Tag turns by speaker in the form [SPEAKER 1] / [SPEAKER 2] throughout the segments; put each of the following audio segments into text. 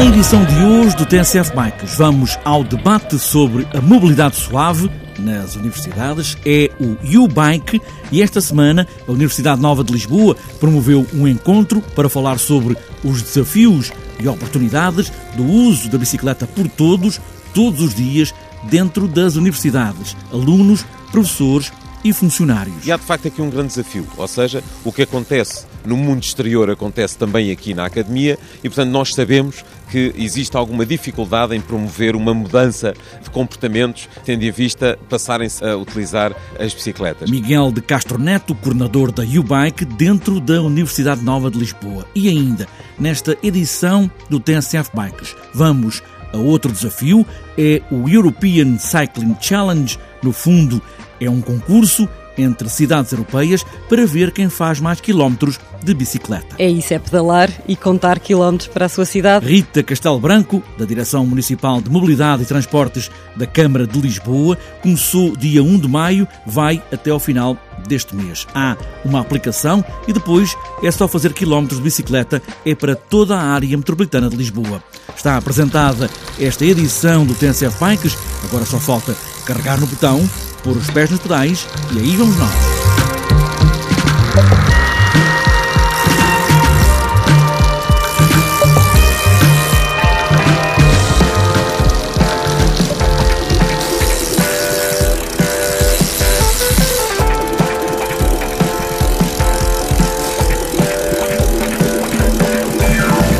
[SPEAKER 1] edição de hoje do TSF Bikes, vamos ao debate sobre a mobilidade suave nas universidades. É o U-Bike e esta semana a Universidade Nova de Lisboa promoveu um encontro para falar sobre os desafios e oportunidades do uso da bicicleta por todos, todos os dias, dentro das universidades. Alunos, professores e funcionários.
[SPEAKER 2] E há de facto aqui um grande desafio, ou seja, o que acontece no mundo exterior acontece também aqui na academia e, portanto, nós sabemos que existe alguma dificuldade em promover uma mudança de comportamentos, tendo em vista passarem-se a utilizar as bicicletas.
[SPEAKER 1] Miguel de Castro Neto, coordenador da U-Bike dentro da Universidade Nova de Lisboa. E ainda, nesta edição do TSF Bikes, vamos a outro desafio, é o European Cycling Challenge. No fundo, é um concurso entre cidades europeias para ver quem faz mais quilómetros de bicicleta.
[SPEAKER 3] É isso, é pedalar e contar quilómetros para a sua cidade.
[SPEAKER 1] Rita Castelo Branco, da Direção Municipal de Mobilidade e Transportes da Câmara de Lisboa, começou dia 1 de maio, vai até ao final deste mês. Há uma aplicação e depois é só fazer quilómetros de bicicleta, é para toda a área metropolitana de Lisboa. Está apresentada esta edição do TNCF Bikes, agora só falta carregar no botão pôr os pés nos pedais e aí vamos nós.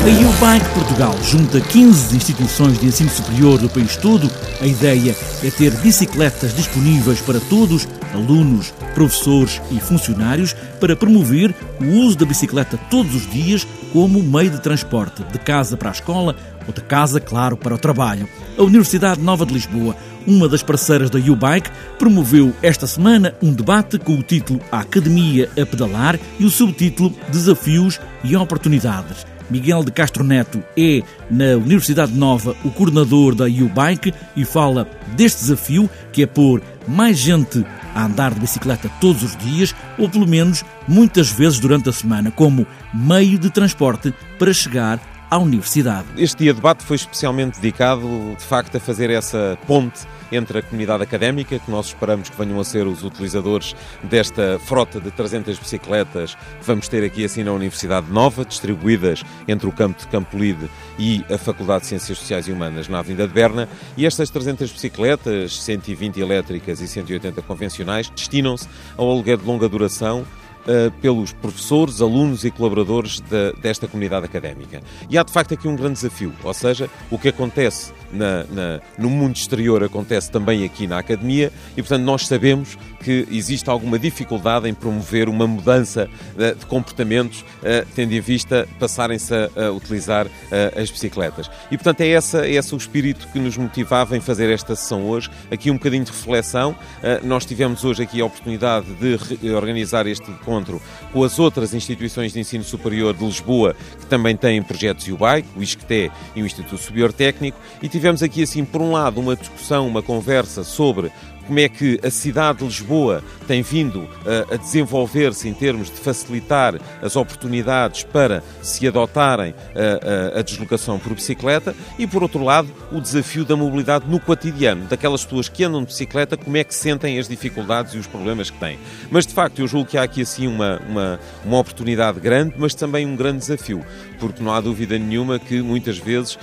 [SPEAKER 1] A U-Bike Portugal junta 15 instituições de ensino superior do país todo. A ideia é ter bicicletas disponíveis para todos, alunos, professores e funcionários, para promover o uso da bicicleta todos os dias como meio de transporte, de casa para a escola ou de casa, claro, para o trabalho. A Universidade Nova de Lisboa, uma das parceiras da U-Bike, promoveu esta semana um debate com o título A Academia a Pedalar e o subtítulo Desafios e Oportunidades. Miguel de Castro Neto é, na Universidade Nova, o coordenador da U-Bike e fala deste desafio que é pôr mais gente a andar de bicicleta todos os dias, ou pelo menos muitas vezes durante a semana, como meio de transporte para chegar à universidade.
[SPEAKER 2] Este dia de debate foi especialmente dedicado, de facto, a fazer essa ponte entre a comunidade académica, que nós esperamos que venham a ser os utilizadores desta frota de 300 bicicletas que vamos ter aqui assim na Universidade Nova, distribuídas entre o campo de Campolide e a Faculdade de Ciências Sociais e Humanas na Avenida de Berna. E estas 300 bicicletas, 120 elétricas e 180 convencionais, destinam-se ao aluguer de longa duração uh, pelos professores, alunos e colaboradores de, desta comunidade académica. E há de facto aqui um grande desafio, ou seja, o que acontece na, na, no mundo exterior acontece também aqui na academia e, portanto, nós sabemos que existe alguma dificuldade em promover uma mudança uh, de comportamentos, uh, tendo em vista passarem-se a, a utilizar as bicicletas. E, portanto, é, essa, é esse o espírito que nos motivava em fazer esta sessão hoje. Aqui um bocadinho de reflexão. nós tivemos hoje aqui a oportunidade de organizar este encontro com as outras instituições de ensino superior de Lisboa, que também têm projetos UBIC, o ISCTE e o Instituto Superior Técnico, e tivemos aqui, assim, por um lado, uma discussão, uma conversa sobre como é que a cidade de Lisboa tem vindo a, a desenvolver-se em termos de facilitar as oportunidades para se adotarem a, a, a, deslocação por bicicleta e, por outro lado, o desafio da mobilidade no cotidiano, daquelas pessoas que andam de bicicleta, como é que sentem as dificuldades e os problemas que têm. Mas, de facto, eu julgo que há aqui assim uma, uma, uma oportunidade grande, mas também um grande desafio, porque não há dúvida nenhuma que muitas vezes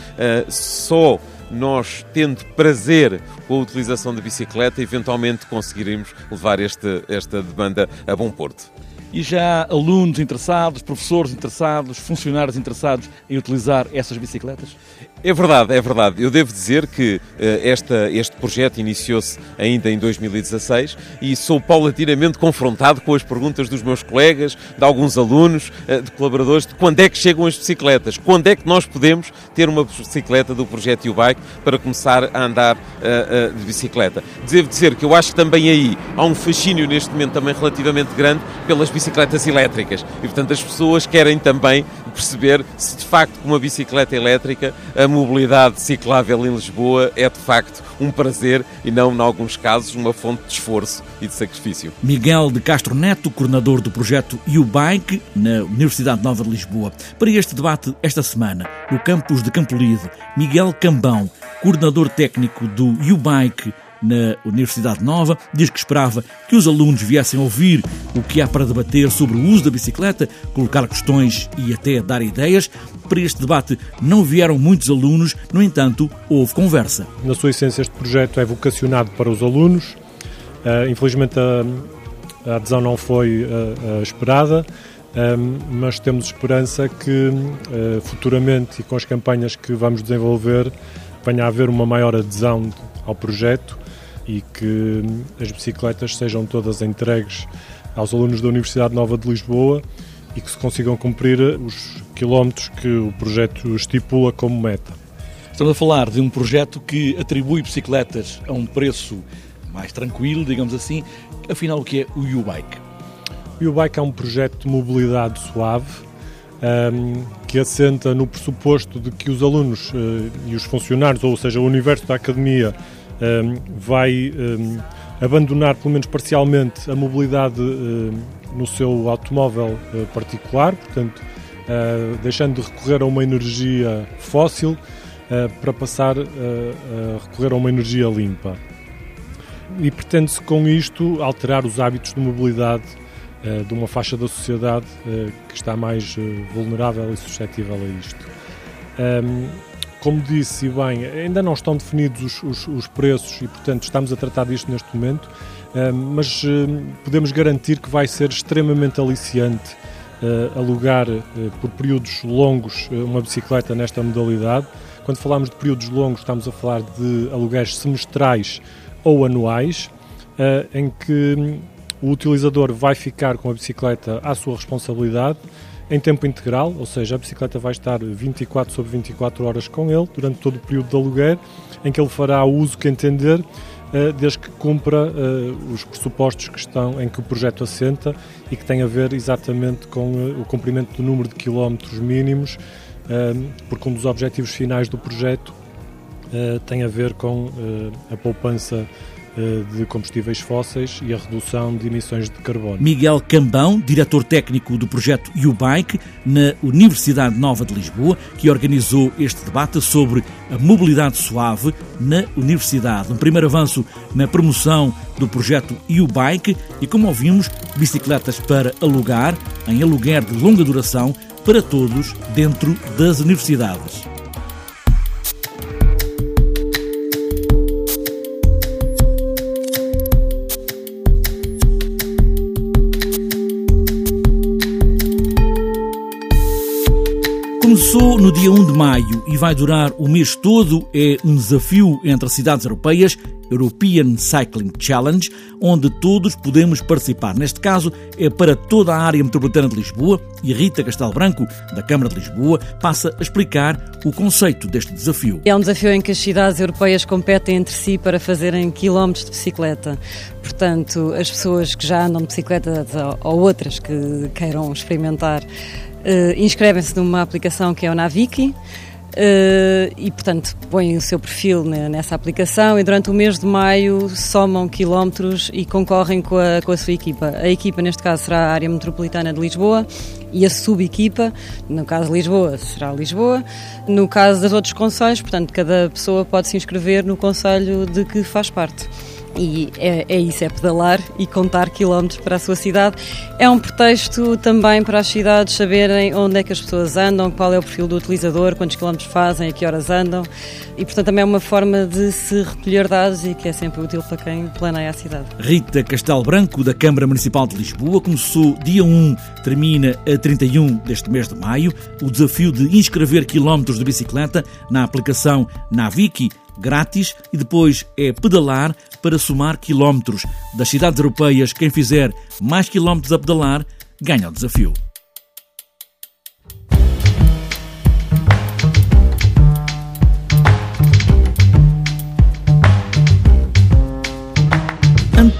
[SPEAKER 2] só nós, tendo prazer com a utilização da bicicleta, eventualmente conseguiremos levar este, esta demanda a bom porto.
[SPEAKER 1] E já há alunos interessados, professores interessados, funcionários interessados em utilizar essas bicicletas?
[SPEAKER 2] É verdade, é verdade. Eu devo dizer que uh, esta, este projeto iniciou-se ainda em 2016 e sou paulatinamente confrontado com as perguntas dos meus colegas, de alguns alunos, uh, de colaboradores, de quando é que chegam as bicicletas, quando é que nós podemos ter uma bicicleta do projeto U-Bike para começar a andar uh, de bicicleta. Devo dizer que eu acho que também aí há um fascínio neste momento também relativamente grande pelas bicicletas elétricas e, portanto, as pessoas querem também perceber se de facto com uma bicicleta elétrica a mobilidade ciclável em Lisboa é de facto um prazer e não, em alguns casos, uma fonte de esforço e de sacrifício.
[SPEAKER 1] Miguel de Castro Neto, coordenador do projeto U-Bike na Universidade Nova de Lisboa. Para este debate esta semana, no campus de Campolide, Miguel Cambão, coordenador técnico do U-Bike na Universidade Nova, diz que esperava que os alunos viessem ouvir o que há para debater sobre o uso da bicicleta, colocar questões e até dar ideias. Para este debate não vieram muitos alunos, no entanto, houve conversa.
[SPEAKER 4] Na sua essência, este projeto é vocacionado para os alunos. Uh, infelizmente, a, adesão não foi uh, uh, esperada. mas temos esperança que futuramente e com as campanhas que vamos desenvolver venha a haver uma maior adesão ao projeto e que as bicicletas sejam todas entregues aos alunos da Universidade Nova de Lisboa e que se consigam cumprir os quilómetros que o projeto estipula como meta.
[SPEAKER 1] Estamos a falar de um projeto que atribui bicicletas a um preço mais tranquilo, digamos assim. Afinal, o que é o U-Bike?
[SPEAKER 4] O U-Bike é um projeto de mobilidade suave um, que assenta no pressuposto de que os alunos uh, e os funcionários, ou seja, o universo da academia, vai um, abandonar, pelo menos parcialmente, a mobilidade uh, no seu automóvel uh, particular, portanto, deixando de recorrer a uma energia fóssil para passar a recorrer a uma energia limpa. E pretende-se com isto alterar os hábitos de mobilidade eh, de uma faixa da sociedade eh, que está mais eh, vulnerável e suscetível a isto. Como disse bem, ainda não estão definidos os, os, os preços e, portanto, estamos a tratar disto neste momento, mas podemos garantir que vai ser extremamente aliciante alugar por períodos longos uma bicicleta nesta modalidade. Quando falamos de períodos longos, estamos a falar de aluguéis semestrais ou anuais, em que o utilizador vai ficar com a bicicleta à sua responsabilidade em tempo integral, ou seja, a bicicleta vai estar 24 sobre 24 horas com ele durante todo o período de aluguer, em que ele fará o uso que entender, eh, desde que cumpra eh, os pressupostos que estão em que o projeto assenta e que tem a ver exatamente com eh, o cumprimento do número de quilómetros mínimos, porque um dos objetivos finais do projeto tem a ver com a poupança de combustíveis fósseis e a redução de emissões de carbono.
[SPEAKER 1] Miguel Cambão, diretor técnico do projeto U-Bike na Universidade Nova de Lisboa, que organizou este debate sobre a mobilidade suave na universidade. Um primeiro avanço na promoção do projeto U-Bike e, como ouvimos, bicicletas para alugar, em aluguer de longa duração, para todos dentro das universidades. Começou no dia 1 de maio e vai durar o mês todo. É um desafio entre cidades europeias, European Cycling Challenge, onde todos podemos participar. Neste caso, é para toda a área metropolitana de Lisboa e Rita Castelo Branco, da Câmara de Lisboa, passa a explicar o conceito deste desafio.
[SPEAKER 3] É um desafio em que as cidades europeias competem entre si para fazerem quilómetros de bicicleta. Portanto, as pessoas que já andam de bicicleta ou outras que queiram experimentar Uh, Inscrevem-se numa aplicação que é o Naviki. Uh, e, portanto, põem o seu perfil nessa aplicação e durante o mês de maio somam quilómetros e concorrem com a, com a sua equipa. A equipa, neste caso, será a área metropolitana de Lisboa e a subequipa, no caso de Lisboa, será Lisboa. No caso dos outros conselhos, portanto, cada pessoa pode se inscrever no conselho de que faz parte. E é, é, isso, é pedalar e contar quilómetros para a sua cidade. É um pretexto também para as cidades saberem onde é que as pessoas andam, qual é o perfil do utilizador, quantos quilómetros fazem, a que horas andam. E, portanto, também é uma forma de se recolher dados e que é sempre útil para quem planeia a cidade.
[SPEAKER 1] Rita Castelo Branco, da Câmara Municipal de Lisboa, começou dia 1, termina a 31 deste mês de maio, o desafio de inscrever quilómetros de bicicleta na aplicação Naviki grátis e depois é pedalar para somar quilómetros. Das cidades europeias, quem fizer mais quilómetros a pedalar ganha o desafio.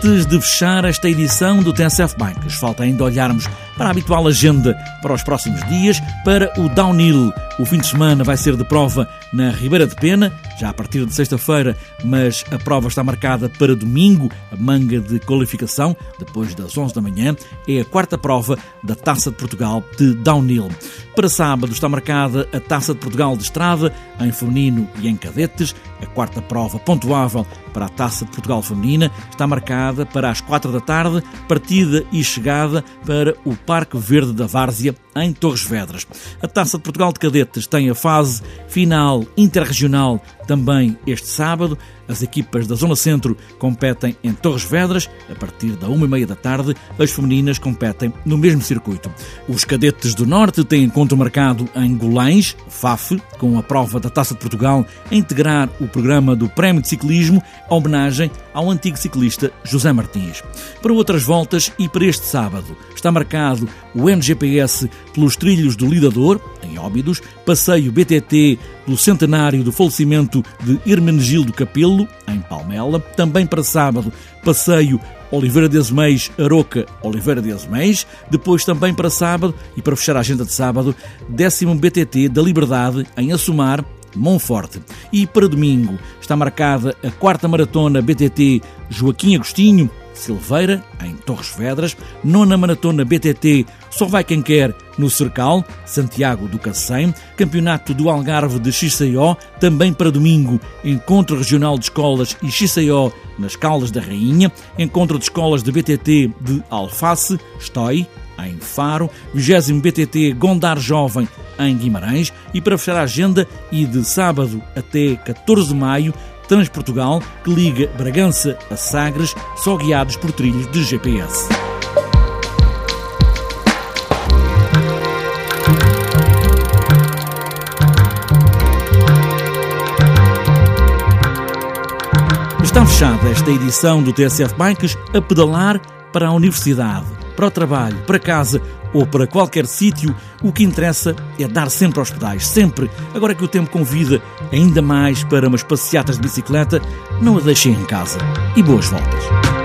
[SPEAKER 1] Antes de fechar esta edição do TSF Bikes, falta ainda olharmos para a habitual agenda para os próximos dias, para o Downhill. O fim de semana vai ser de prova na Ribeira de Pena, já a partir de sexta-feira, mas a prova está marcada para domingo, a manga de qualificação, depois das 11 da manhã, é a quarta prova da Taça de Portugal de Downhill. Para sábado está marcada a Taça de Portugal de Estrada, em feminino e em cadetes. A quarta prova pontuável para a Taça de Portugal Feminina está marcada para as quatro da tarde, partida e chegada para o Parque Verde da Várzea, em Torres Vedras. A Taça de Portugal de Cadetes tem a fase final interregional também este sábado. As equipas da Zona Centro competem em Torres Vedras, a partir da uma e meia da tarde. As femininas competem no mesmo circuito. Os cadetes do Norte têm encontro marcado em Golães, FAF, com a prova da Taça de Portugal a integrar o programa do Prémio de Ciclismo, a homenagem ao antigo ciclista José Martins. Para outras voltas e para este sábado está marcado o MGPS pelos trilhos do Lidador, em Óbidos, passeio BTT pelo centenário do falecimento de Hermenegildo Capelo, em Palmela, também para sábado, passeio Oliveira de Azeméis, Aroca, Oliveira de Azeméis, depois também para sábado, e para fechar a agenda de sábado, décimo BTT da Liberdade, em Assumar, Monforte. E para domingo está marcada a quarta maratona BTT Joaquim Agostinho, Silveira, em Torres Vedras, nona maratona BTT Só Vai Quem Quer, no Cercal, Santiago do Cacém, Campeonato do Algarve de XCO, também para domingo, Encontro Regional de Escolas e XCO nas Caldas da Rainha, Encontro de Escolas de BTT de Alface, Estói, em Faro, 20 BTT Gondar Jovem em Guimarães. E para fechar a agenda e de sábado até 14 de maio Transportugal, que liga Bragança a Sagres, só guiados por trilhos de GPS. Está fechada esta edição do TSF Bikes a pedalar para a universidade, para o trabalho, para casa ou para qualquer sítio, o que interessa é dar sempre aos pedais, sempre. Agora que o tempo convida ainda mais para umas passeatas de bicicleta, não a deixem em casa. E boas voltas.